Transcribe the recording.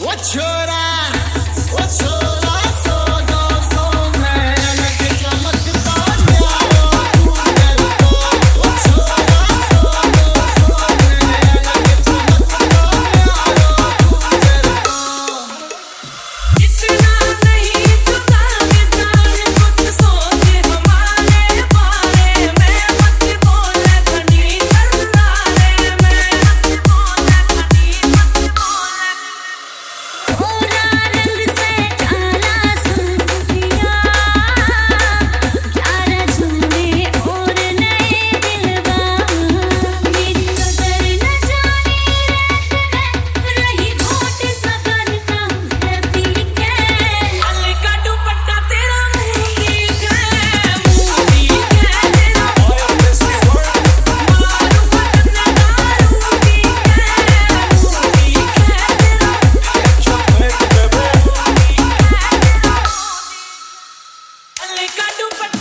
What's your eyes? make a do